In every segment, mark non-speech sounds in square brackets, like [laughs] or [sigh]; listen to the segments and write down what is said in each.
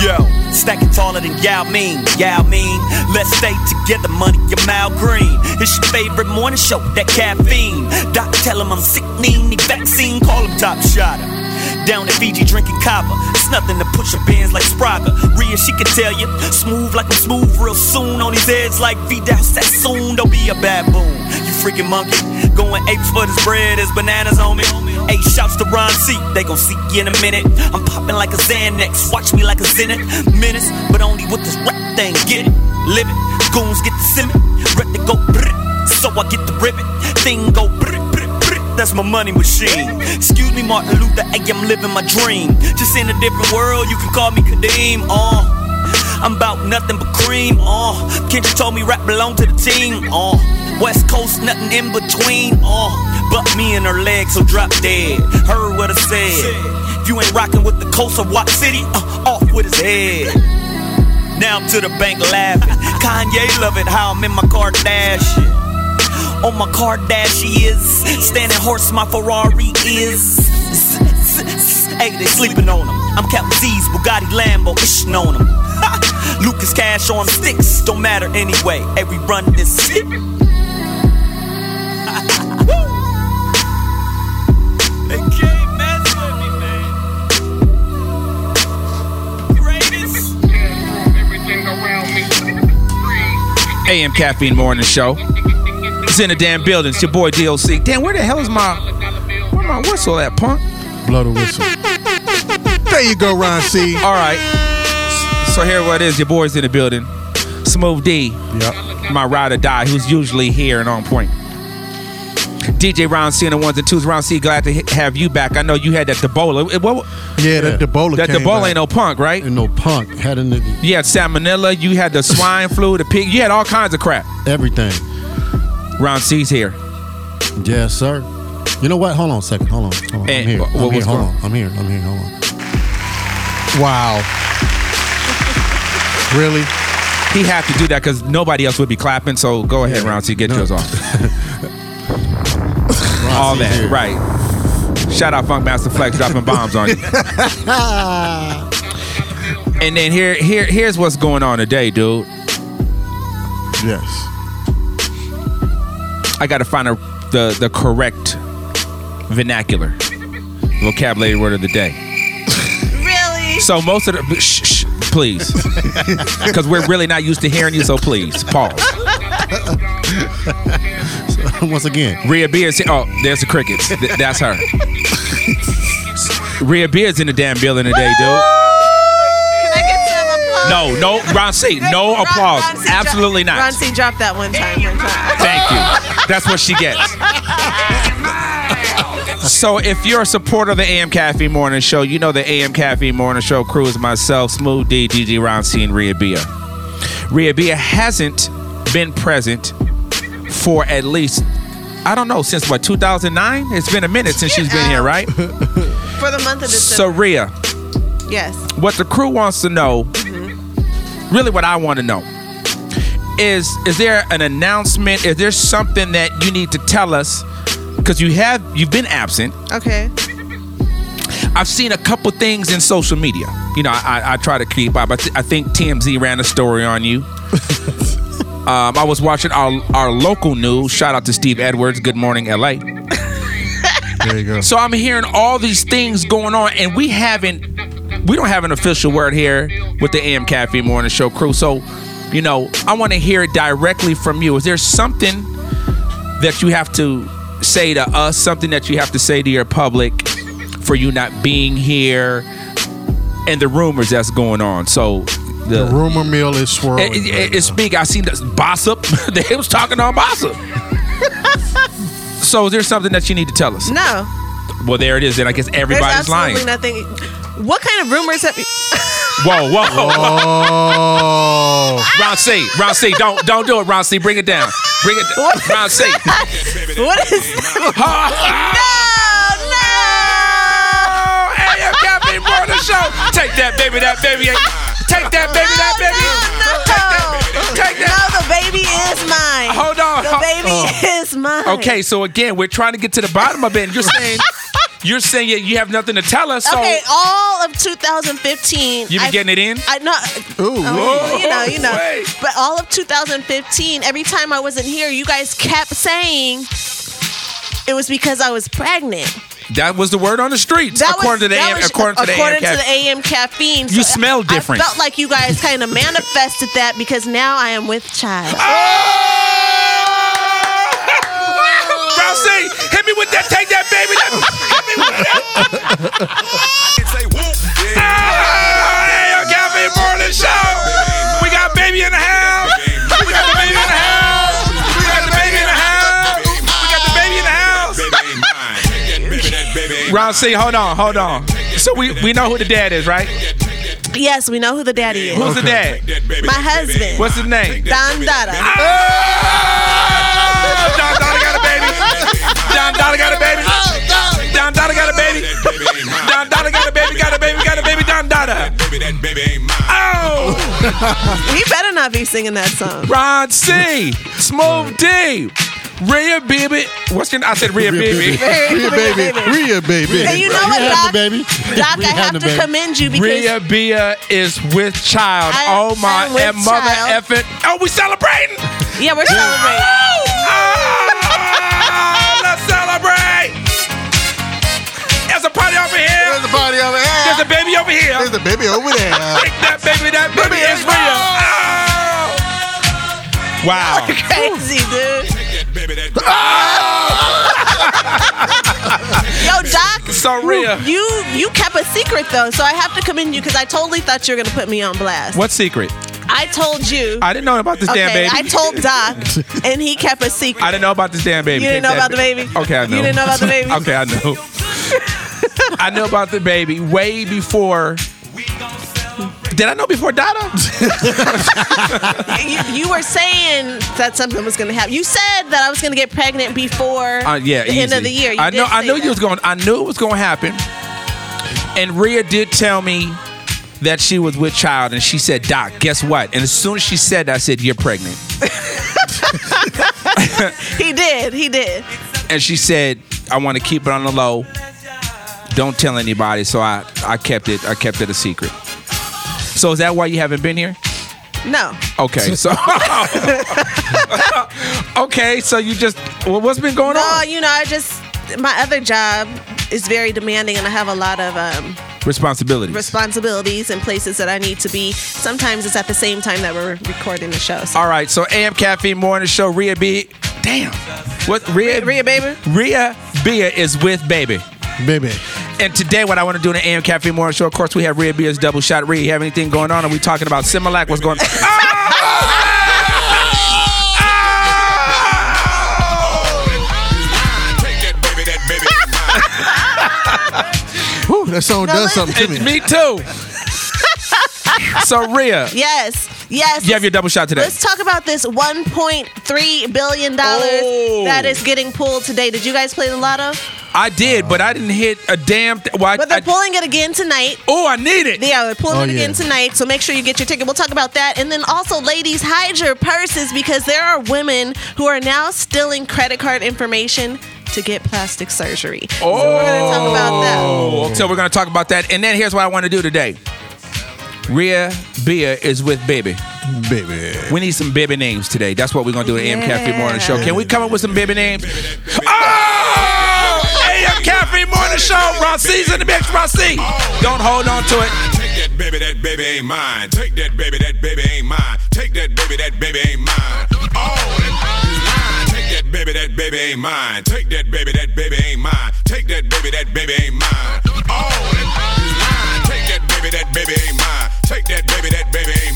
Yo, stacking taller than Yao Ming, Yao Ming. Let's stay together, money, your mouth green. It's your favorite morning show, that caffeine. Doc, tell him I'm sick, need me vaccine, call him top shotter. Down in Fiji drinking kava. It's nothing to push your bands like Spragga. Rhea, she can tell you. Smooth like I'm smooth real soon. On these heads like Vidal Sassoon. Don't be a baboon. You freaking monkey. Going apes for this bread. There's bananas on me. Eight shouts to Ron C. They gon' see you in a minute. I'm popping like a Xanax. Watch me like a Zenith. Minutes, but only with this rap thing. Get it? Live it. Goons get the simmer. Rep to go brr. So I get the ribbon. Thing go brr, brr. That's my money machine. Excuse me, Martin Luther. Hey, I'm living my dream. Just in a different world, you can call me Kadeem. Uh, I'm about nothing but cream. Uh, Kendrick told me rap belong to the team. Uh, West Coast, nothing in between. Uh, but me and her legs, so drop dead. Heard what I said. If you ain't rocking with the coast of Watt City, uh, off with his head. Now I'm to the bank laughing. Kanye love it how I'm in my Kardashian. On my Kardashian is standing horse. My Ferrari is. Hey, they sleeping on him. I'm Captain Z's Bugatti Lambo ishing on him. [laughs] Lucas Cash on sticks, don't matter anyway. Hey, we run this AM Caffeine Morning Show. It's in the damn building. It's your boy DOC. Damn, where the hell is my where my whistle at, punk? Blow the whistle. There you go, Ron C. All right. So here what it is. Your boy's in the building. Smooth D, Yep. my ride or die, who's usually here and on point. DJ Ron C and the ones and twos. Ron C, glad to have you back. I know you had that Debola. It- What, Yeah, that Debola that came Debola back. ain't no punk, right? Ain't no punk. Had a nigga, You had salmonella. You had the swine flu, the pig. You had all kinds of crap. everything. Ron C's here. Yes, sir. You know what? Hold on a second. Hold on. Hold on. I'm And here. what- I'm here. Hold on. I'm here. I'm here. Hold on. Wow. Really? He had to do that because nobody else would be clapping. So go ahead, Ron C, get No. yours off. [laughs] All that, here. right? Shout out Funkmaster Flex dropping bombs on you. [laughs] and then here, here, here's what's going on today, dude. Yes. I got to find a, the the correct vernacular, vocabulary word of the day. Really? So most of the shh, shh, please, [laughs] because we're really not used to hearing you. So please pause. [laughs] [laughs] Once again. Rhea Beard's oh, there's the crickets. Th- that's her. Rhea Beard's in the damn building today, dude. Can I get some applause? No, no, Ron C, no Ron- applause. Ron C dro- Absolutely not. Ron C dropped that one time. One time. Thank you. That's what she gets. So if you're a supporter of the AM Caffeine Morning Show, you know the AM Caffeine Morning Show crew is myself, Smooth D, DJ Ron C, and Rhea Bea. Rhea Bea hasn't been present for at least, I don't know, since what, 2009? It's been a minute since she's been here, right? [laughs] For the month of So December. Rhea, yes. what the crew wants to know, mm-hmm. really what I want to know, is is there an announcement? Is there something that you need to tell us? Because you have you've been absent. Okay. I've seen a couple things in social media. You know, I, I, I try to keep up. I, th- I think TMZ ran a story on you. [laughs] um, I was watching our our local news. Shout out to Steve Edwards. Good morning, LA. [laughs] There you go. So I'm hearing all these things going on, and we haven't, we don't have an official word here with the AM Caffeine Morning Show crew. So, you know, I want to hear it directly from you. Is there something that you have to say to us, something that you have to say to your public for you not being here, and the rumors that's going on. So The rumor mill is swirling. it, it, right it, it speak. I seen this Bossip. [laughs] they was talking on Bossip. [laughs] so is there something that you need to tell us? No. Well, there it is. Then I guess There's everybody's lying. nothing. What kind of rumors have you? [laughs] Whoa, whoa, Oh, Ron C, Ron C, don't don't do it, Ron C. Bring it down. Bring it down. Ron C. what is? This? No, no. Hey, I'm Captain Morning Show. Take that, baby, that baby. Mine. Okay, so again, we're trying to get to the bottom of it. And you're [laughs] saying you're saying you you have nothing to tell us. So Okay, all of 2015. you been I- getting it in? I know. Ooh, Oh, you know, you know. Wait. But all of 2015, every time I wasn't here, you guys kept saying it was because I was pregnant. That was the word on the streets, That according was, to the that AM, was- according to the according AM. to the AM caffeine. You smell different. I felt like you guys kind of manifested that because now I am with child. Rousey, hey, I'm Morning Show. We got baby in the house. We got the baby in the house. We got the baby in the house. We got the baby in the house. Rousey, hold on, hold on. So we we know who the dad is, right? Yes, we know who the daddy is. Who's the dad? My husband. What's his name? Don Dada. Oh, Don Dada got a baby. Don Dada got a baby. Don Dada got a baby. [laughs] Don Dada got a baby. Got a baby. Got a baby. Don Dada. Oh, [laughs] He better not be singing that song. Ron C. Smooth D. Rhea Baby. What's your? I said Rhea Baby. Rhea baby, Rhea baby. And you know what, We had Doc? baby. Doc, We I have to baby. commend you because Rhea Bea is with child. I- oh my I'm with and mother child. effing. Oh, we celebrating. yeah, we're celebrating. Ah, let's celebrate. Here. There's a party over here. There's a baby over here. There's a baby over there. [laughs] Take that baby, that baby is real. Oh. Wow. Crazy, dude. [laughs] Yo, Doc. So real. You you kept a secret though, so I have to commend you because I totally thought you were gonna put me on blast. what secret? I told you. I didn't know about this okay, damn baby. I told Doc, [laughs] and he kept a secret. I didn't know about this damn baby. You didn't know about the baby? Okay, I know. You didn't know about the baby? okay, I know. I knew about the baby way before. Did I know before Dada? [laughs] you, you were saying that something was gonna happen. You said that I was gonna get pregnant before Uh, yeah, the end of the year. You I know. I knew that. you was going. I knew it was going to happen. And Rhea did tell me that she was with child, and she said, "Doc, guess what?" And as soon as she said that, I said, "You're pregnant." [laughs] He did. He did. And she said, "I want to keep it on the low. Don't tell anybody." So I, I kept it. I kept it a secret. So is that why you haven't been here? No. Okay, so [laughs] okay, so you just well, what's been going No, on? you know, I just my other job is very demanding, and I have a lot of um, Responsibilities. responsibilities and places that I need to be. Sometimes it's at the same time that we're recording the show. So. All right, so AM Caffeine Morning Show, Rhea B. Damn. What Rhea Rhea Baby? Rhea Bea is with baby. Baby. And today, what I want to do in the AM Cafe Morning Show, of course, we have Rhea Bea's double shot. Rhea, you have anything going on? Are we talking about Similac? What's going on? [laughs] Ah! Ah! Whew, that song No, does something to me. Me too. [laughs] so, Rhea, Yes. Yes. you have your double shot today. Let's talk about this 1.3 billion dollars Oh. that is getting pulled today. Did you guys play the lotto? I did, but I didn't hit a damn. Th- well, I- But they're I- pulling it again tonight. oh, I need it. Yeah, they're pulling Oh, it again yeah. tonight. So make sure you get your ticket. We'll talk about that. And then also, ladies, hide your purses because there are women who are now stealing credit card information to get plastic surgery. Oh, So we're gonna talk about that. Oh, so we're gonna talk about that, and then here's what I want to do today. Rhea Bea is with Baby. Baby. We need some baby names today. That's what we're gonna do at AM Cafe Morning Show. Yeah. Can we come up with some baby names? Oh! AM Morning Show. Rossi's in the mix. Rossi. Don't hold on to it. Take that baby, that baby ain't mine. Take that baby, that baby ain't mine. Take that baby, that baby ain't mine. Oh, that baby's mine. Take that baby, baby, that baby ain't mine. Take that baby, that baby ain't mine. Take that baby, that baby ain't mine. Oh, that baby's mine. Take that baby, that baby ain't mine. Take that baby, that baby ain't mine.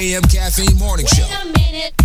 AM Caffeine Morning Show.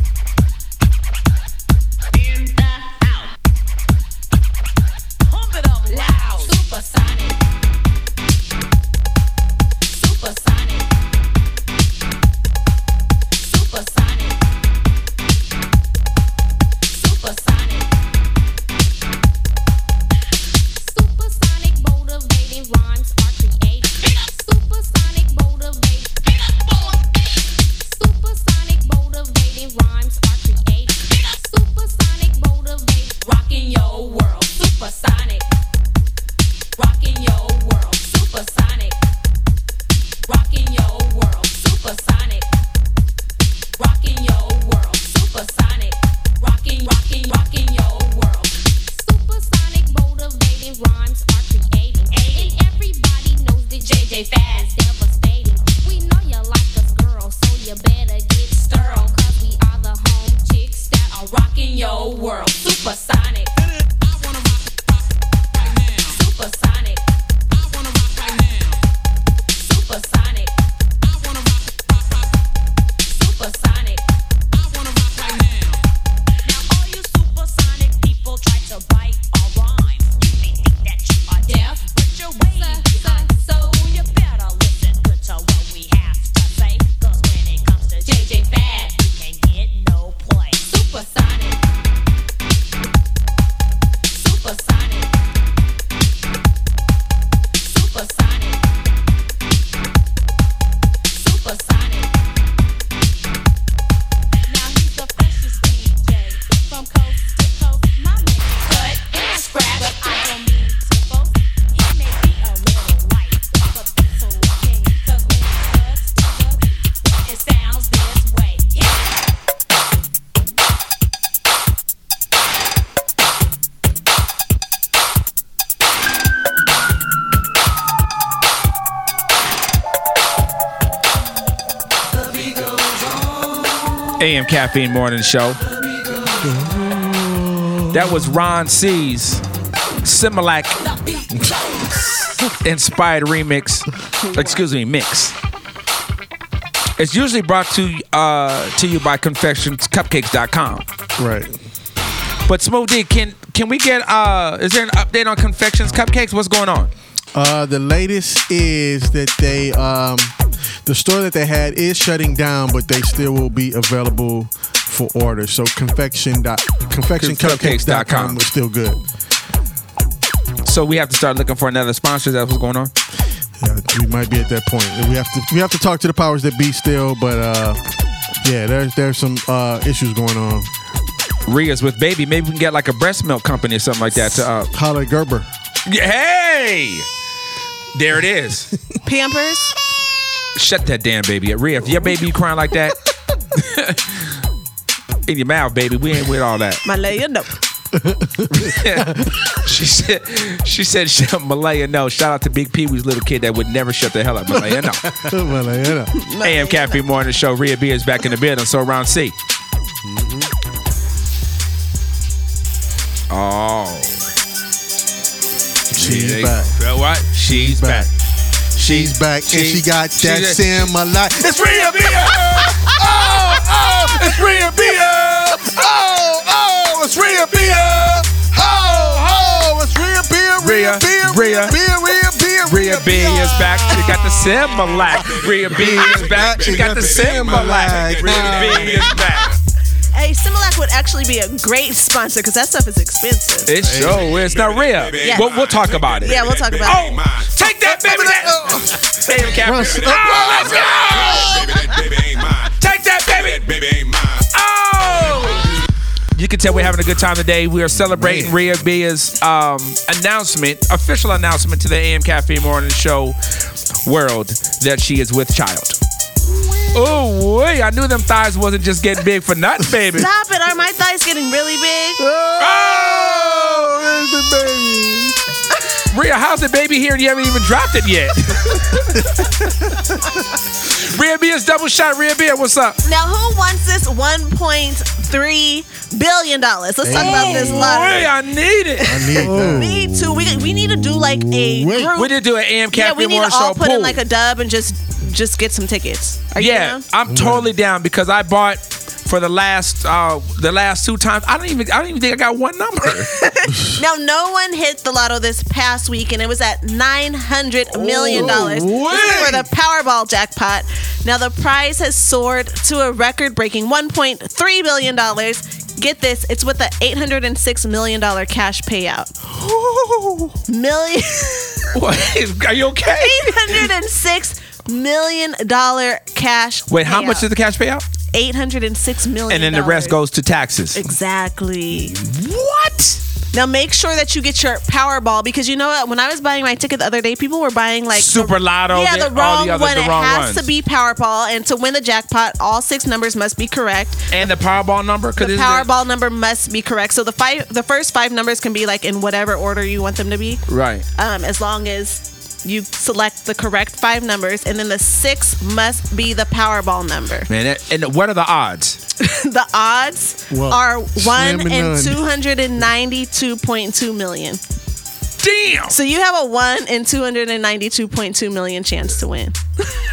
AM Caffeine Morning Show. That was Ron C's Similac inspired remix. Excuse me, mix. It's usually brought to uh, to you by confectionscupcakes.com. Right. But Smooth D, can can we get uh is there an update on Confections Cupcakes? What's going on? Uh, the latest is that they um, the store that they had is shutting down, but they still will be available for order. So confection dot confectioncupcakes.com is still good. So we have to start looking for another sponsor. That's what's going on. Yeah, we might be at that point. We have to we have to talk to the powers that be still, but uh, yeah, there's there's some uh, issues going on. Rhea's with baby. Maybe we can get like a breast milk company or something like that to uh Holla Gerber. Hey! There it is. [laughs] Pampers. Shut that damn baby up. Rhea, if your baby crying like that [laughs] in your mouth, baby, we ain't with all that. Malaya, no. [laughs] she said, she said, shut Malaya no. Shout out to Big Pee Wee's little kid that would never shut the hell up. Malaya no. [laughs] Malaya no. AM Caffeine Morning Show. Rhea B is back in the building. So Ron C. Mm-hmm. Oh. She's They- back. Well, What? She's back. She's back, and she got that she's- similar. It's Rhea Bea! Oh, oh, it's Rhea Bea! Oh, oh, it's Rhea Bea! Oh, oh, it's Rhea Beer, Rhea, Beer, Rhea. Beer, Rhea Beer, Rhea B is back. She got the Similac. Rhea B is back. She got the Similac. Rhea B is back. Hey, Similac would actually be a great sponsor because that stuff is expensive. It sure is. Now, Rhea, Yeah. we'll, we'll talk about it. Yeah, we'll talk about it. Oh, take that, baby. That. Baby, Captain. Russ, Oh, let's go. Baby, that baby ain't mine. Take that, baby. That baby ain't mine. Oh! You can tell we're having a good time today. We are celebrating Rhea Bea's um, announcement, official announcement to the AM Cafe Morning Show world that she is with child. Oh, wait. I knew them thighs wasn't just getting big for nothing, baby. Stop it. Are my thighs getting really big? Oh! There's the baby. Rhea, how's the baby here and you haven't even dropped it yet? [laughs] Rhea Bea's double shot. Rhea Bea, what's up? Now, who wants this $1.3 billion? Let's talk about this Wait, lottery. I need it. I need that. Me too. We, we need to do like a Wait. group. We did do an AM yeah, Cafe we need to all put pool. in like a dub and just just get some tickets. Are you yeah, down? I'm totally down because I bought for the last uh the last two times. I don't even I don't even think I got one number. [laughs] Now, no one hit the lotto this past week, and it was at nine hundred million dollars. This for the Powerball jackpot. Now, the prize has soared to a record-breaking one point three billion dollars. Get this, it's with the eight hundred and six million dollar cash payout. Million [laughs] what? Are you okay? eight hundred and six million dollar cash. Wait, how much is the cash payout? Eight hundred and six million. And then the rest goes to taxes. Exactly. What? Now make sure that you get your Powerball because you know what? When I was buying my ticket the other day, people were buying like Super Lotto, Yeah, the- wrong the other- one. the it wrong has ones. to be Powerball, and to win the jackpot, all six numbers must be correct. And the Powerball number? The it- Powerball number must be correct. So the five, the first five numbers can be like in whatever order you want them to be, Right. um, as long as you select the correct five numbers, and then the six must be the Powerball number. Man, and what are the odds? [laughs] the odds Well, are one and in two hundred and ninety-two point two million. Damn. So you have a one in two hundred and ninety-two point two million chance to win.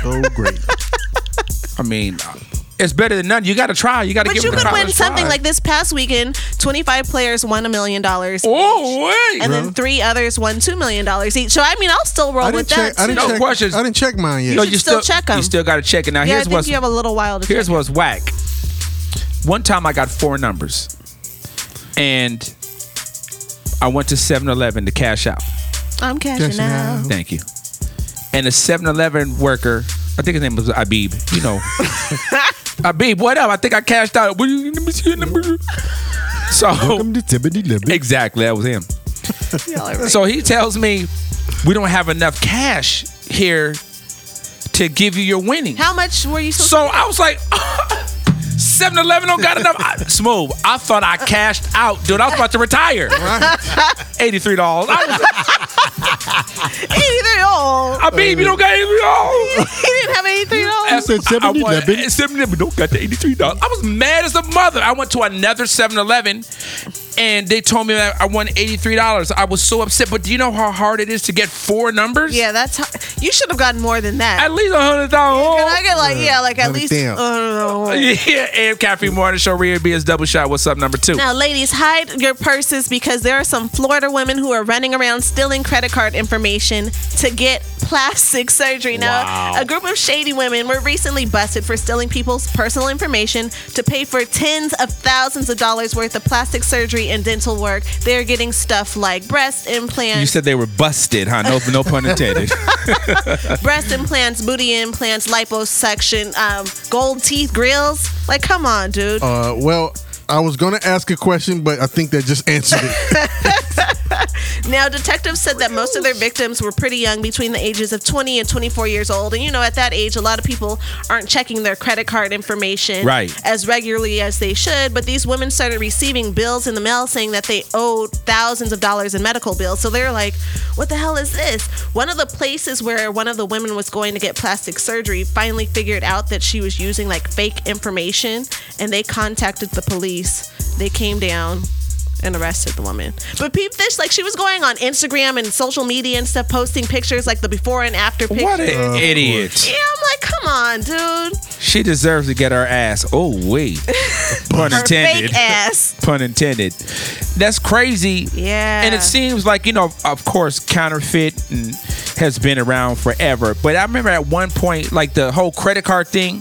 Oh, great. [laughs] I mean, uh, it's better than none. You got to try. You got to But give you it a could try. win Let's something try. like this past weekend. Twenty-five players won a million dollars. Oh, wait. And then three others won two million dollars each. So I mean, I'll still roll I with didn't check. that I didn't No check. questions. I didn't check mine yet. no, should still check 'em. You still got to check it. Now, yeah, I here's think what's you have a little while to. Here's check. what's whack. One time I got four numbers, and I went to 7-Eleven to cash out. I'm cashing Cashing out. out. Thank you. And the 7-Eleven worker, I think his name was Abib. You know, [laughs] Uh, Abib. What up? I think I cashed out. Will you let me see your number? So Welcome to Tibbity Libby. exactly, that was him. Y'all are right. So he tells me we don't have enough cash here to give you your winning. How much were you supposed So I was like, [laughs] 7 Eleven don't got enough. I, smooth. I thought I cashed out, dude. I was about to retire. $83. I was? Eighty-three dollars. I mean, you don't got $83. He didn't have eighty-three dollars. I said 7-Eleven. 7-Eleven don't got the $83. I was mad as a mother. I went to another 7-Eleven and they told me that I won $83. I was so upset. But do you know how hard it is to get four numbers? Yeah, that's how, you should have gotten more than that. At least $100. Can I get like yeah, like at Hundred least damn. uh, [laughs] Yeah, AM Caffeine Morning Show, Rhea Bea's Double Shot. What's up, number two? Now, ladies, hide your purses because there are some Florida women who are running around stealing credit card information to get plastic surgery. Now, a group of shady women were recently busted for stealing people's personal information to pay for tens of thousands of dollars worth of plastic surgery and dental work. They're getting stuff like breast implants. You said they were busted, huh? No, no pun intended. [laughs] [laughs] breast implants, booty implants, liposuction, um, gold teeth grills. Like, come on, dude. Uh, well, I was gonna ask a question, but I think that just answered it. [laughs] Now, detectives said that most of their victims were pretty young, between the ages of 20 and 24 years old. And you know, at that age, a lot of people aren't checking their credit card information Right. as regularly as they should. But these women started receiving bills in the mail saying that they owed thousands of dollars in medical bills. So they're like, what the hell is this? One of the places where one of the women was going to get plastic surgery finally figured out that she was using like fake information and they contacted the police. They came down and arrested the woman. But peep this, like she was going on Instagram and social media and stuff, posting pictures like the before and after pictures. What an idiot. Yeah, I'm like, come on, dude. She deserves to get her ass. Oh wait, [laughs] pun Her intended. fake ass. Pun intended. That's crazy. Yeah. And it seems like you know, of course, counterfeit and has been around forever. But I remember at one point, like the whole credit card thing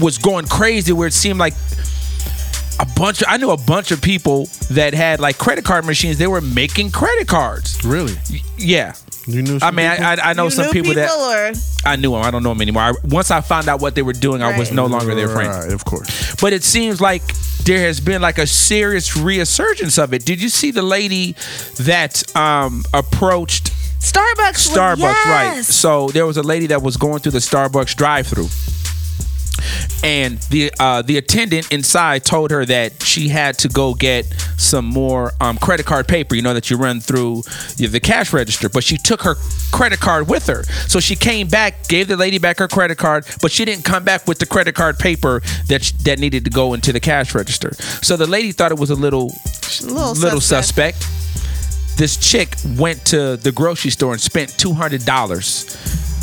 was going crazy, where it seemed like a bunch. Of, I knew a bunch of people that had like credit card machines. They were making credit cards. Really? Yeah. You knew. I mean, people? I, I, I know You some knew people, that or I knew them. I don't know them anymore. I, once I found out what they were doing, I was Right. no longer their friend. Right, of course. But it seems like there has been like a serious resurgence of it. Did you see the lady that um, approached Starbucks. Starbucks? Right. So there was a lady that was going through the Starbucks drive-through. And the uh, the attendant inside told her that she had to go get some more um, credit card paper, you know, that you run through the cash register. But she took her credit card with her, so she came back, gave the lady back her credit card, but she didn't come back with the credit card paper that sh- that needed to go into the cash register. So the lady thought it was a little Little little suspect. suspect. This chick went to the grocery store and spent two hundred dollars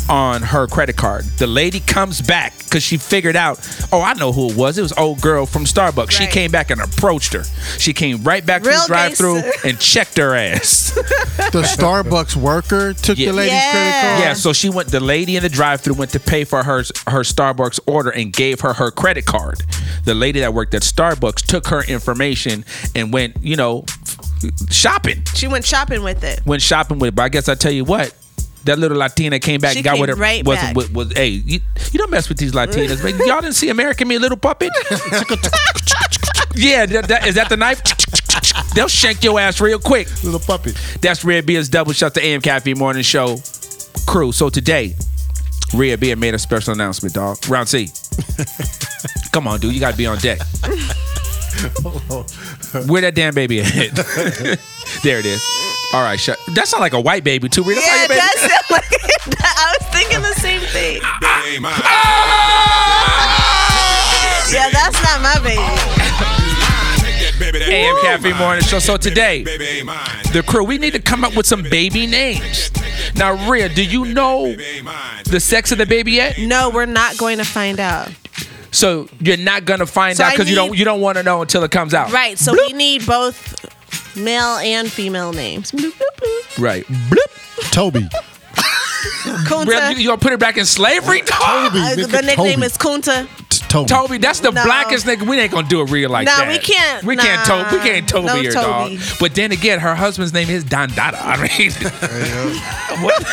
on her credit card. The lady comes back because she figured out, oh, I know who it was. It was old girl from Starbucks. She came back and approached her. She came right back to the drive-through and checked her ass. [laughs] The Starbucks worker took Yeah. the lady's Yeah. credit card. yeah, so she went. The lady in the drive-through went to pay for her her Starbucks order and gave her her credit card. The lady that worked at Starbucks took her information and went, you know, shopping. She went shopping with it. went shopping with. it. But I guess I tell you what, that little Latina came back She and got came with her. right was, back. Was, was, hey, you, you don't mess with these Latinas. man. Y'all didn't see American Me, a Little Puppet? [laughs] yeah, that, that, is that the knife? They'll shank your ass real quick. Little puppy. That's Rhea Bea's Double Shot, the AM Caffeine Morning Show crew. So today, Rhea Bea made a special announcement, dog. Ron C. [laughs] Come on, dude. You got to be on deck. [laughs] [laughs] Where that damn baby at? [laughs] there it is. All right, shut. That sounds like a white baby too. Rita. That's how Yeah, your baby- that's it. Like, [laughs] I was thinking the same thing. Baby ain't mine. Yeah, that's not my baby. Take that baby, that AM baby Caffeine Morning. Show. So today, baby, baby ain't mine. the crew, we need to come up with some baby names. Now, Rhea, do you know Baby ain't mine. the sex of the baby yet? No, we're not going to find out. So you're not gonna find So out because you don't you don't want to know until it comes out. Right, so we need both male and female names. Bloop, bloop, bloop. Right. Bloop. Toby. Rhea, Kunta. you, you gonna put it back in slavery? Toby. Uh, the nickname Toby. is Kunta. T- Toby. Toby, that's the No. blackest nigga. We ain't gonna do a real like No, that. we can't. We can't. Toby. We can't Toby No her dog. But then again, her husband's name is Don Dada. I mean, [laughs] what?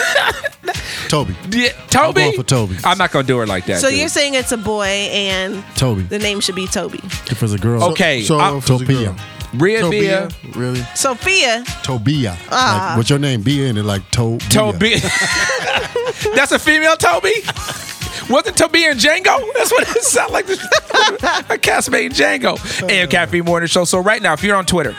Toby. Yeah, Toby. going for Toby. I'm not gonna do her like that. So dude. you're saying it's a boy and Toby. the name should be Toby. If it's a girl. Okay, So I'm- if Topia. girl. Rhea Tobia, Bia, really? Sophia. Tobia. Ah. Like, what's your name? B in it like to- Toby. [laughs] That's a female Toby. Wasn't Toby and Django? That's what it sounded like. a castmate Django. AM Caffeine Morning Show. So right now, if you're on Twitter,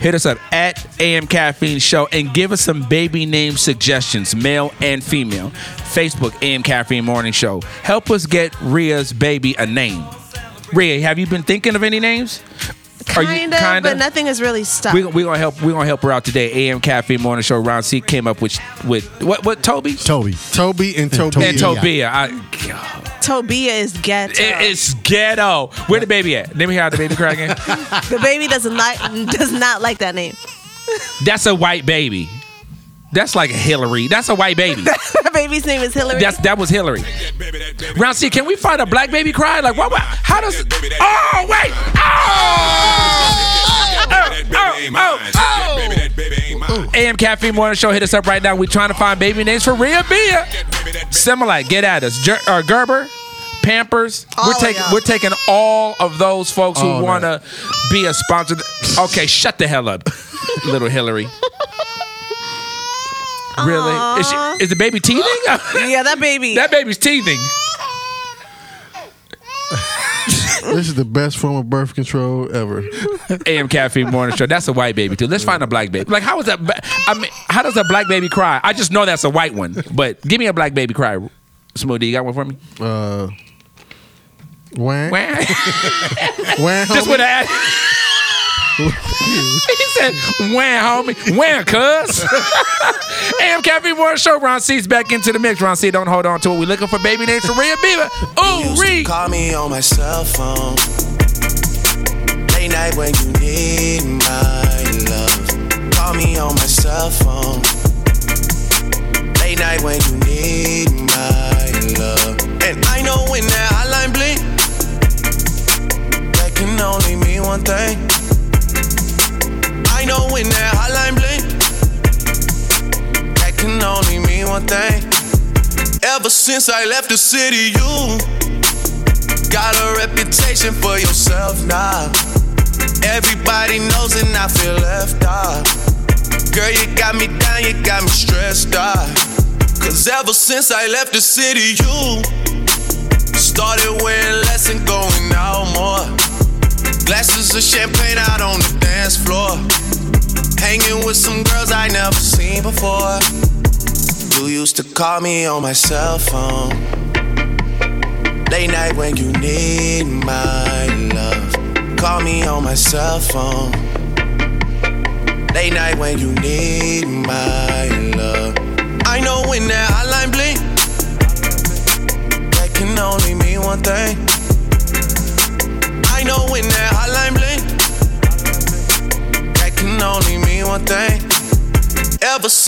hit us up at AM Caffeine Show and give us some baby name suggestions, male and female. Facebook AM Caffeine Morning Show. Help us get Rhea's baby a name. Rhea, have you been thinking of any names? Are you- Kind of, kinda? but nothing is really stuck. We we gonna help. We're gonna help her out today. AM Caffeine Morning Show. Ron C came up with with what what Toby Toby. Toby and Toby. and Tobia. I, Tobia is ghetto. it- it's ghetto. Where the baby at? Let me hear how the baby cry again. [laughs] the baby doesn't like does not like that name. That's a white baby. That's like Hillary. That's a white baby. [laughs] that baby's name is Hillary. That's that was Hillary. That baby, that baby. Ron C, can we find a black baby cry? Like what? what how does? Oh wait! Oh! That baby ain't mine. Take that baby, that baby ain't mine. AM Caffeine Morning Show. Hit us up right now. we trying to find baby names for Rhea Bea. Similar, get at us. Ger- uh, Gerber, Pampers. All we're of taking y'all. we're taking all of those folks who All want to be a sponsor. Okay, shut the hell up, [laughs] little Hillary. Really? Is, she, is the baby teething? [laughs] yeah, that baby. that baby's teething. This is the best form of birth control ever. AM Caffeine Morning Show. That's a white baby too. Let's find a black baby. Like how is that? ba- I mean, how does a black baby cry? I just know that's a white one. But give me a black baby cry. Smooth D, you got one for me? Uh, wham, Wah. wham, Just homie. with a he said, "Wham, homie, wham, cuz." [laughs] AM Caffeine Morning Show. Ron C's back into the mix. Ron C, don't hold on to it. We looking for baby names for Rhea Beaver. Ooh, Reed. Call me on my cell phone. Late night when you need my love. Call me on my cell phone. Late night when you need my love. And I know when that hotline blink, that can only mean one thing. Know when that hotline blink, that can only mean one thing. Ever since I left the city, you got a reputation for yourself now. Everybody knows and I feel left out. Girl, you got me down, you got me stressed out. Cause ever since I left the city, you started wearing less and going out more. Glasses of champagne out on the dance floor. Hanging with some girls I never seen before. You used to call me on my cell phone. Late night when you need my love. Call me on my cell phone. Late night when you need my love.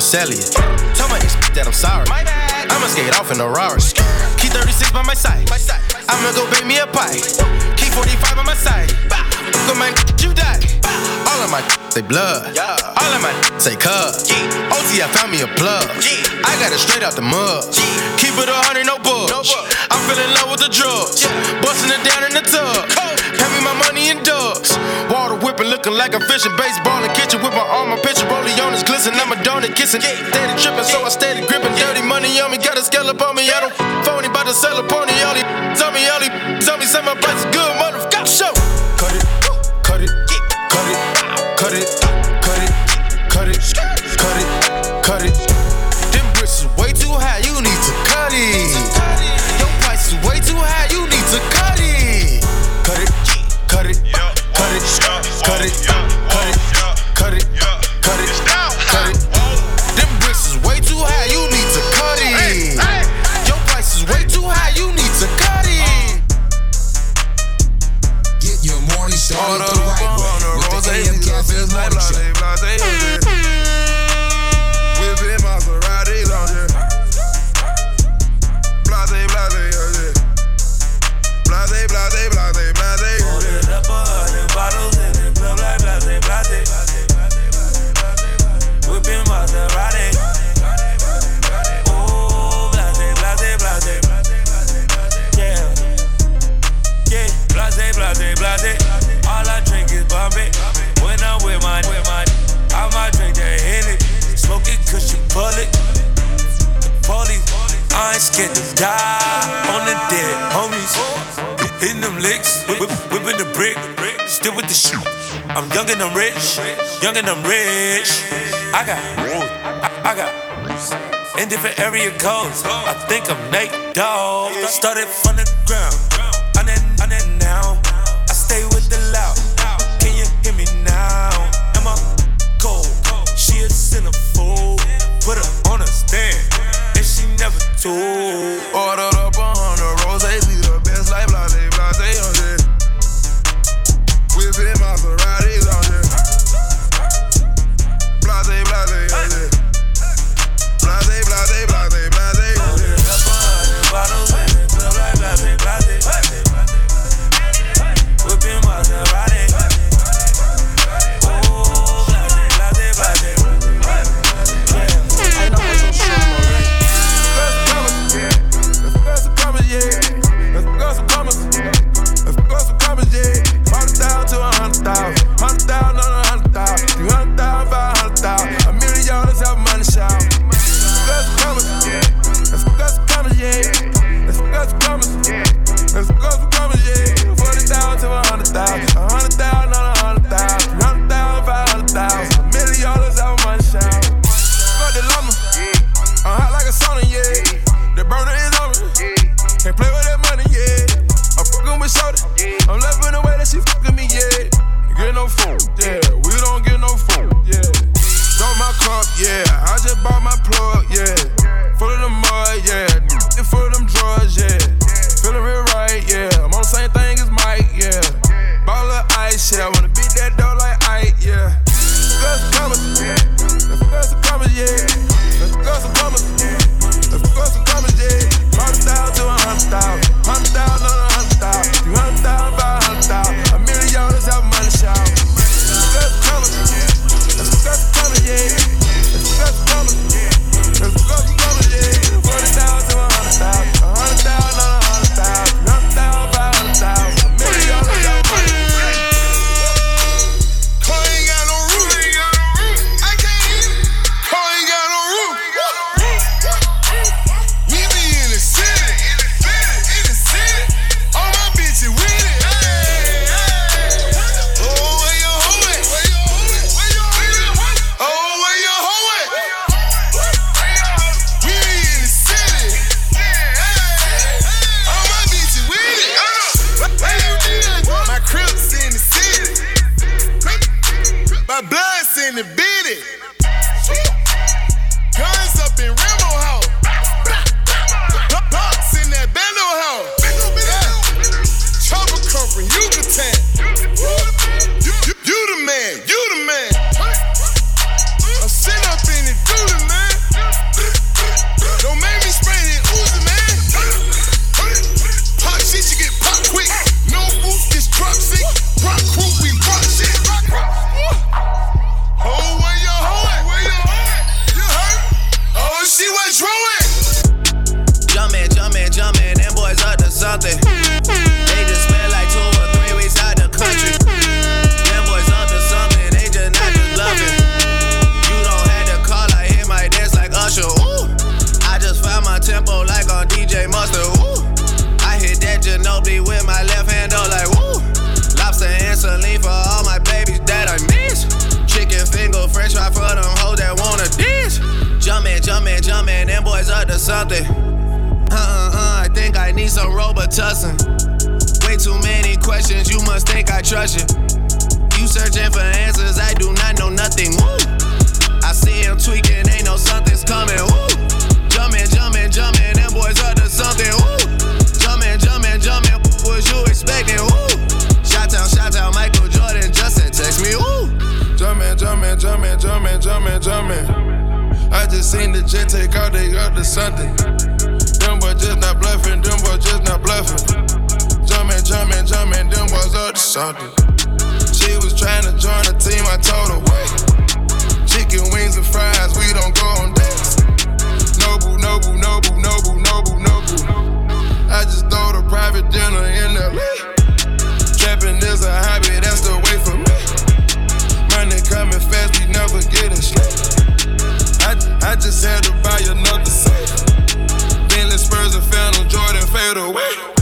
On the cellular. Tell my ex that I'm sorry. I'ma skate off in a Rari. Key 36 by my side. I'ma go bake me a pie. Key 45 by my side. Look at my you die. All of my say blood. All of my say cuz. OT, I found me a plug. I got it straight out the mud. Keep it a hundred, no bugs. I'm feeling love with the drugs. Busting it down in the tub. Looking like a fishing baseball in kitchen with my arm, my picture rolling on his glisten. I'm a donut kissing. Steady tripping, so I steady gripping. Dirty money on me, got a scallop on me. I don't phony, about to sell a pony. All these tell me, all these tell me, some my die on the dead homies. Hitting them licks, whip, whipping the brick, still with the shoot. I'm young and I'm rich, young and I'm rich. I got, I, I got, in different area codes. I think I'm Nate Dogg. Started from the ground. questions, you must think I trust you. You searching for answers, I do not know nothing. Woo. I see him tweaking, ain't no something's coming. Woo. Jumping, jumping, jumping, them boys up to something. Woo. Jumping, jumping, jumping, what was you expecting? Woo. Shout out, shout out, Michael Jordan, Justin, text me. Woo. Jumping, jumping, jumping, jumping, jumping, jumping. I just seen the jet take out, they up to something. Them boys just not bluffing, them boys just not bluffing jumping, jumping, them boys up to something. She was trying to join the team, I told her wait. Chicken wings and fries, we don't go on dates. no boo, no boo, no boo. I just throw the private dinner in LA. Trapping is a hobby, that's the way for me. Money coming fast, we never getting straight. I, I just had to buy another safe. Bentley Spurs and Phantom Jordan fade away.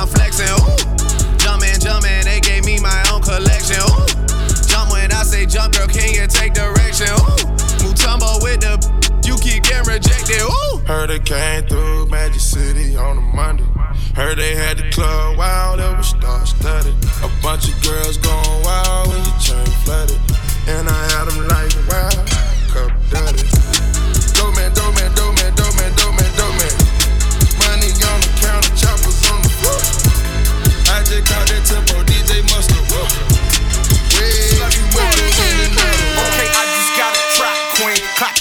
I'm flexing. Ooh. Jumpin', jumpin', they gave me my own collection. Ooh. Jump when I say jump, girl, can you take direction? Ooh. Mutombo with the you keep getting rejected. Ooh. Heard it came through Magic City on a Monday. Heard they had the club wild, it was star studded. A bunch of girls gone.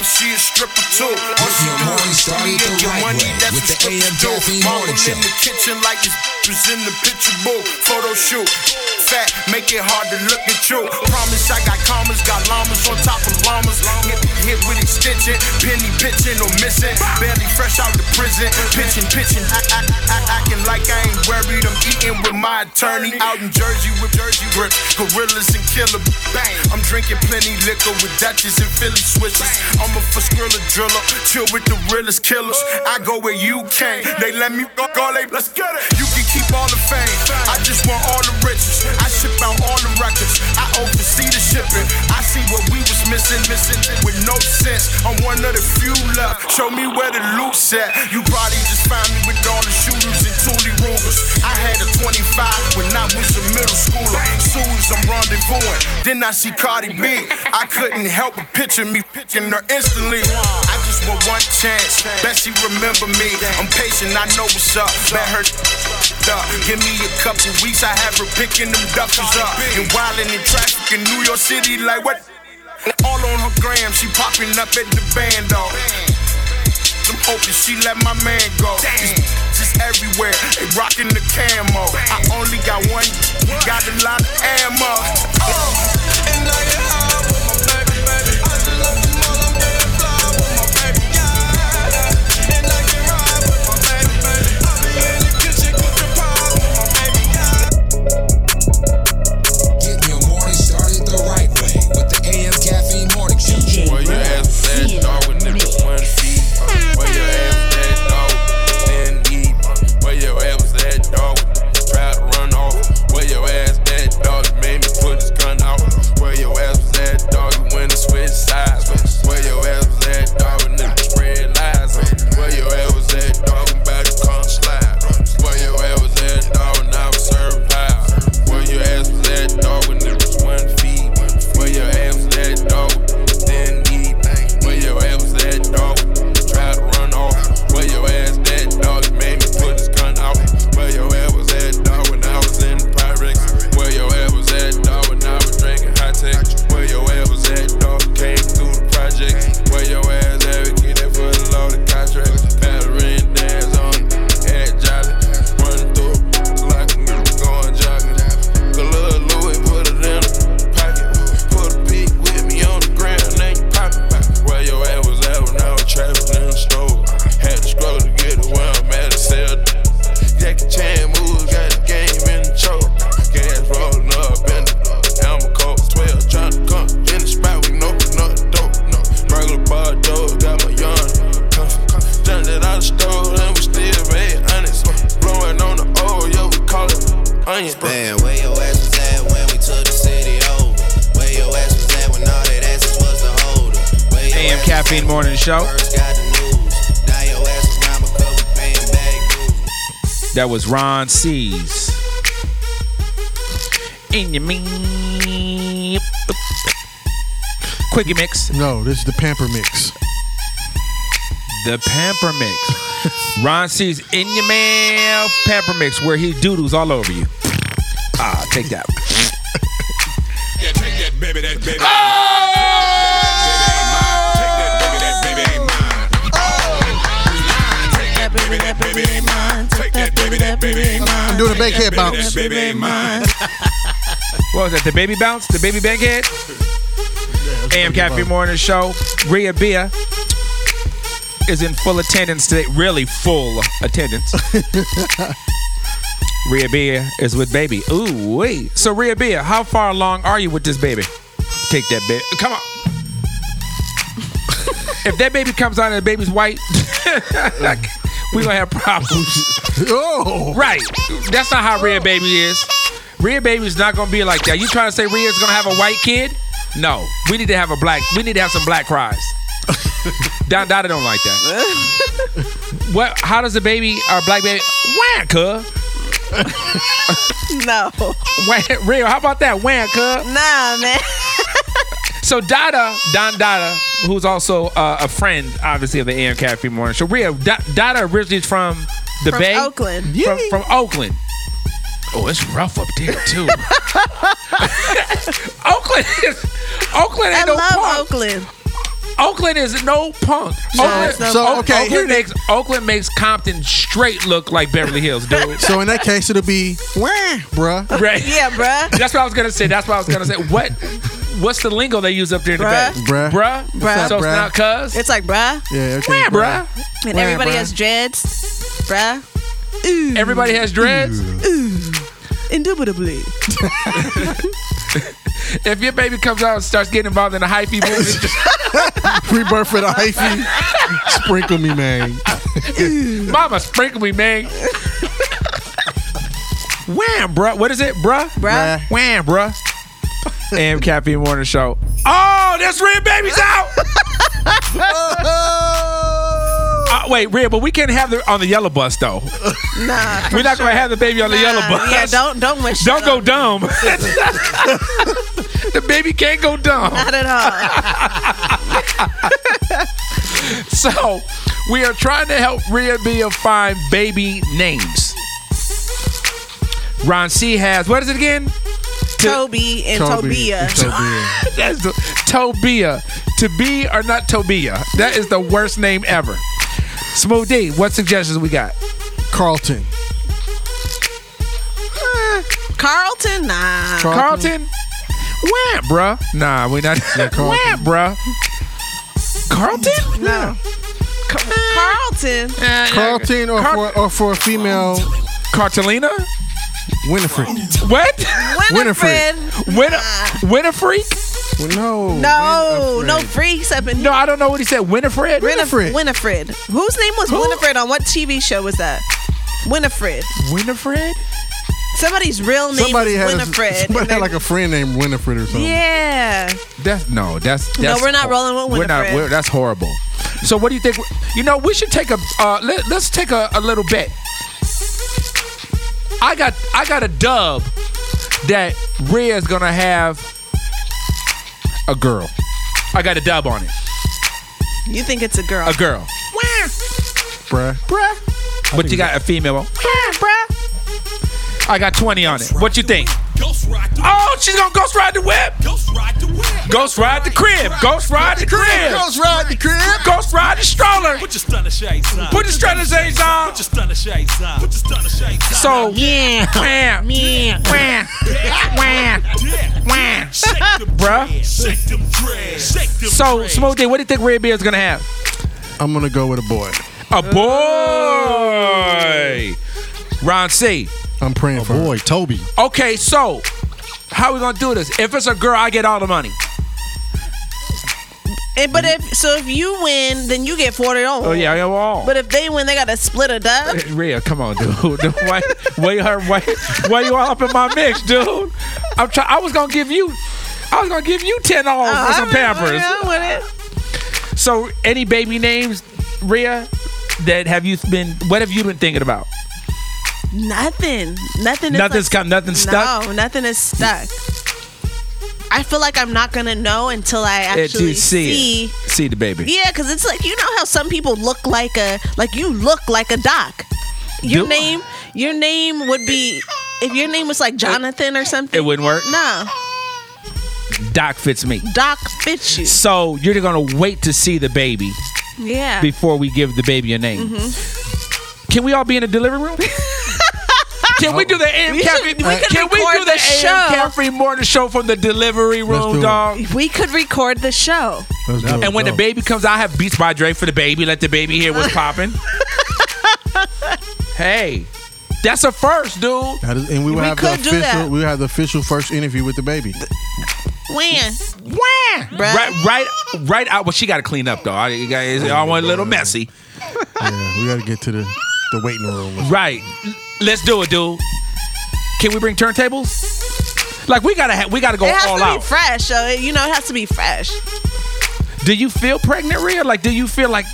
She a stripper too. All she Your morning started the right money, way with the AM. Caffeine Morning in the kitchen like this was in the picture booth. Photo shoot. Fat, make it hard to look at you. Promise I got commas, got llamas on top of llamas. Hit, hit with extension, penny pitching or missing. Barely fresh out the prison, pitching, pitching. Act, acting like I ain't worried. I'm eating with my attorney out in Jersey with Jersey grip. Gorillas and killer. Bang. I'm drinking plenty liquor with Dutchess and Philly switches. I'm a for skrilla driller, chill with the realest killers. I go where you can't. They let me go, go they, let's get it. You can keep all the fame. I just want all the riches. I ship out all the records. I oversee the shipping. I see what we was missing, missing with no sense. I'm one of the few left. Show me where the loot's at. You probably just find me with all the shooters and Thule Rugers. I had a 25 when I was a middle schooler. Soon as I'm rendezvousing, then I see Cardi B. I couldn't help but picture me picking her instantly. I just want one chance. Bet she remember me. I'm patient, I know what's up. Bet her up. Give me a couple weeks, I have her picking them duffers up. And wildin' in traffic in New York City, like what? All on her gram, she popping up at the band, dog. I'm hoping she let my man go. Just, everywhere, they rocking the camo. I only got one, got a lot of ammo. Oh, Quickie mix. No, this is the Pamper Mix. The Pamper Mix. [laughs] Ron C's in your mouth Pamper Mix, where he doodles all over you. Ah, take that. Yeah, take that baby, that baby. Ain't mine. Oh! baby, that baby ain't mine. Take that baby, that baby ain't mine. I'm doing a big head bounce. What was that? The baby bounce? The baby bankhead? AM Caffeine Morning Show. Rhea Bea is in full attendance today. Really full attendance. [laughs] Rhea Bea is with baby. Ooh, wait. So Rhea Bea, how far along are you with this baby? Take that baby. Come on. [laughs] if that baby comes out and the baby's white, [laughs] like, we gonna have problems. oh, right. That's not how Rhea baby is. Rhea baby is not gonna be like that. You trying to say Rhea's gonna have a white kid? No, we need to have a black. We need to have some black cries. [laughs] Don Dada don't like that. what? How does the baby or black baby? Wham, cuz. No. Wham, real. How about that? Wham, cuz. Nah, man. So Dada, Don Dada, who's also uh, a friend, obviously, of the AM Cafe Morning Show. Rio, Da- Dada originally is from the From Bay, Oakland. From, from Oakland. Oh, it's rough up there too. [laughs] Oakland is Oakland I ain't no love punk. Oakland. Oakland is no punk. So- Oakland, so, Oak- okay, here Oakland makes Oakland makes Compton straight look like Beverly Hills, dude. [laughs] So in that case, it'll be wah, bruh. Right. Yeah, bruh. [laughs] That's what I was gonna say. That's what I was gonna say. What? What's the lingo they use up there in Bruh. the Bay? Bruh. Bruh. Bruh. So it's not cuz. It's like, bruh. Yeah, everything. Yeah, bruh. And everybody bruh. has dreads. Bruh. Everybody has dreads. Indubitably. [laughs] If your baby comes out and starts getting involved in the hyphy movement, [laughs] Rebirth for the hyphy. Sprinkle me, man. [laughs] mama sprinkle me, man. Wham, bruh. What is it, bruh? Bruh. Wham, bruh. AM Caffeine Morning Show. Oh, there's Rhea Baby's out. Uh, wait, Rhea, but we can't have her on the yellow bus though. [laughs] Nah. We're not gonna have the baby on the yellow bus. Yeah, don't don't wish Don't go dumb. [laughs] the baby can't go dumb. Not at all. [laughs] So we are trying to help Rhea Bea find baby names. Ron C has what is it again? Toby and Tobia. Tobia. That's the, Tobia. To be or not Tobia. That is the worst name ever. Smooth D, what suggestions we got? Carlton. Carlton? Nah. Carlton? Wham, bruh. Nah, we not. [laughs] Carlton. Wham, bruh. Carlton? No. Ca- Carlton. Eh, Carlton or Car- for or for a female Cartelina? Winifred. What? Winifred. Win Winifred? No. No, Winifred. no freaks up in No, I don't know what he said. Winifred? Winifred. Winifred. Whose name was Winifred on what TV show was that? Winifred. Winifred? Somebody's real name Somebody was had, a, Winifred. somebody had like a friend named Winifred or something. yeah. That's no, that's, No, that's we're not rolling with We're not. Winifred. We're, that's horrible. So what do you think? You know, we should take a. Uh, let, let's take a, a little bet. I got I got a dub that Rhea is gonna have a girl. I got a dub on it. You think it's a girl? A girl. Bruh. Bruh. But you got a female. Bruh. I got 20 on it. What you think? Oh, she's gonna ghost ride the whip. Ghost ride the whip. Ghost ride the crib. Ghost ride the crib. Ghost ride the crib. Ghost ride the stroller. Put your stunner shades on. Put the stunner shades on. Put your stunner shades on. Put your stunner shades on. So yeah, wham, yeah, wham, wham, wham, bruh. Shake them dreads. Shake them So dreads. Smooth D, what do you think Rhea Bea's gonna have? I'm gonna go with a boy. A boy. Ron C. I'm praying for Boy, Toby. Okay, so how we gonna do this? If it's a girl, I get all the money. Eh, but if so, if you win, then you get forty dollars. Oh yeah, I got all. But if they win, they got to split a dub. Rhea, come on, dude. [laughs] why, why you her, why, why you all up in my mix, dude? I'm trying. I was gonna give you, I was gonna give you ten dollars for some Pampers. Yeah, with it. So, any baby names, Rhea, that have you been? What have you been thinking about? Nothing. Nothing. Is Nothing's like, come- nothing stuck? No, nothing is stuck. I feel like I'm not gonna know until I actually see, see. see the baby. Yeah, because it's like you know how some people look like a like you look like a doc. Your Do- name, your name would be if your name was like Jonathan or something. It wouldn't work. No, Doc fits me. Doc fits you. So you're gonna wait to see the baby Yeah. before we give the baby a name. Mhm. Can we all be in the delivery room? [laughs] Can we do the AM We Cafe? should- we could Can we do the, the show. AM Cafe morning show from the delivery do room, it. dog? We could record the show. Let's do it. And when the baby comes, I have Beats by Dre for the baby. Let the baby hear what's popping. [laughs] hey, that's a first, dude. That is- and we will We have the could do official. that. We have the official first interview with the baby. When? Wah! Bruh. Right, right, right out. Well, she got to clean up though. I, you guys, I want a little messy. Yeah, we got to get to the the waiting room. Right. Let's do it, dude. Can we bring turntables? Like we gotta ha- we gotta go it has all to out. be fresh. So you know, it has to be fresh. Do you feel pregnant, Rhea? Like, do you feel like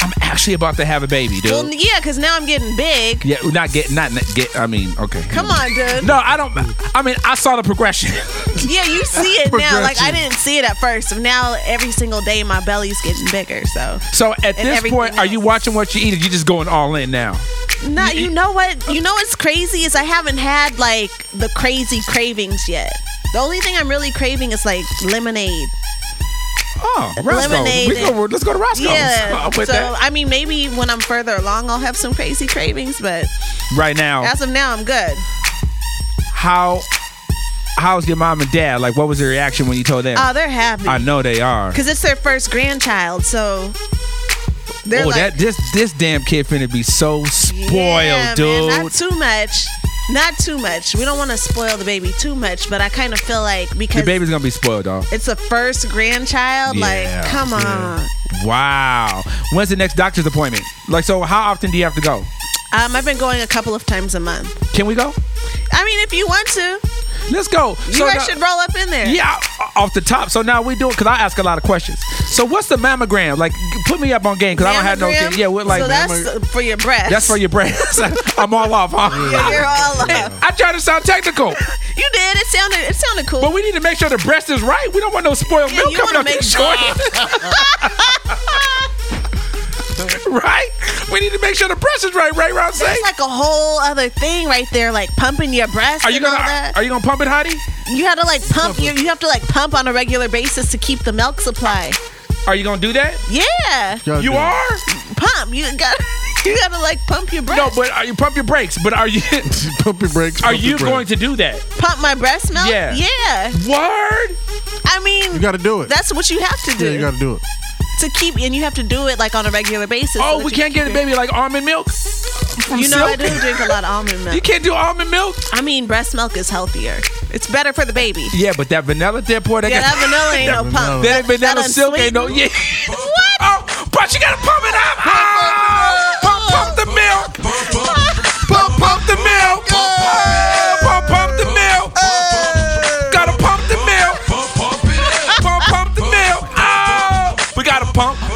I'm actually about to have a baby, dude? Well, yeah, because now I'm getting big. yeah, not get, not not get. I mean, okay. Come on, dude. No, I don't. I mean, I saw the progression. [laughs] [laughs] Yeah, you see it now. Like I didn't see it at first. Now every single day my belly's getting bigger. So So at And this point, are you watching what you eat? Or you just going all in now? not you know what? You know what's crazy is I haven't had like the crazy cravings yet. The only thing I'm really craving is like lemonade. Oh, Roscoe. Lemonade. We go, let's go to Roscoe's. Yeah. So that. I mean, maybe when I'm further along, I'll have some crazy cravings. But Right now, as of now, I'm good. how how's your mom and dad? Like, what was their reaction when you told them? Oh, they're happy. I know they are. Because it's their first grandchild, so they're oh, like, that this this damn kid finna be so spoiled, yeah, dude. Man, not too much. Not too much. We don't want to spoil the baby too much, but I kind of feel like because the baby's gonna be spoiled, dog. it's a first grandchild, Yeah, like, come on. Wow. When's the next doctor's appointment? Like, so how often do you have to go? Um, I've been going a couple of times a month. Can we go? I mean, if you want to, Let's go. you So guys now- should roll up in there. Yeah, off the top. So now we do it because I ask a lot of questions. So what's the mammogram? Like, put me up on game because I don't have no. Yeah, we're like so that's for your breast. That's for your breast. [laughs] I'm all off, huh? Yeah, you're all [laughs] up. I try to sound technical, You did. It sounded. It sounded cool. but we need to make sure the breast is right. We don't want no spoiled milk you coming up in sure- [laughs] [laughs] right? We need to make sure the breast is right, right, Round That's like a whole other thing right there, like pumping your breast. Are you and gonna that. Are you gonna pump it, Hottie? You have to like pump. You, you have to like pump on a regular basis to keep the milk supply. Are you gonna do that? Yeah. You are? Pump. You got. [laughs] You got to like pump your breast. No, uh, but are you [laughs] pump your brakes? But are you pump your brakes? Are you going to do that? pump my breast milk. Yeah. Yeah. Word. I mean, You got to do it. that's what you have to do Yeah, you got to do it. To keep, and you have to do it like on a regular basis. Oh, that we can't get a baby like almond milk. You know, I do drink a lot of almond milk. You can't do almond milk. I mean, breast milk is healthier. It's better for the baby. Yeah, but that vanilla dip boy, that Yeah, got that vanilla ain't [laughs] no pump. That, That- vanilla that silk ain't no yeah. [laughs] unsweetened. Oh, but you gotta pump it up. Oh,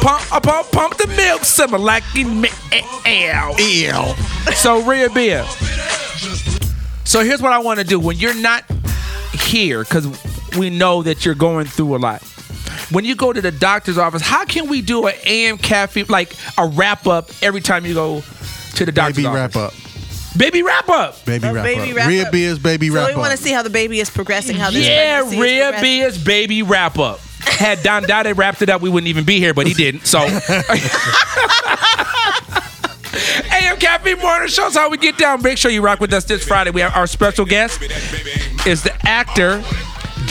pump, pump, uh, pump, pump the milk. Similar like in me. Ew. So Rhea Bea. So here's what I want to do. When you're not here, because we know that you're going through a lot. When you go to the doctor's office, how can we do an AM caffeine, like a wrap up every time you go to the doctor's office? Baby office? wrap up. Baby wrap up. Baby wrap baby up. wrap Rhea up. Bea's baby So wrap we want to see how the baby is progressing. How this Yeah, pregnancy is Rhea progressing. Bea's baby wrap up. Had Don Dade wrapped it up, we wouldn't even be here, but he didn't. So. [laughs] AM Caffeine Morning Show's how we get down. Make sure you rock with us this Friday. We have our special guest is the actor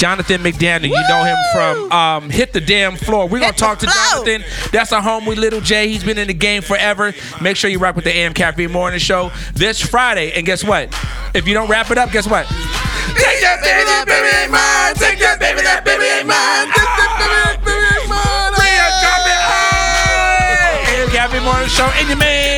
Jonathan McDaniel. You know him from um, Hit the Damn Floor. We're gonna talk to Floor. Jonathan. That's our homie Little J. He's been in the game forever. Make sure you rock with the AM Caffeine Morning Show this Friday. And guess what? If you don't wrap it up, guess what? Take that baby, that baby ain't mine. Take that baby, that baby ain't mine. Take that baby, that baby ain't mine. Rhea, drop it. Hey! AM Caffeine Morning Show and your man.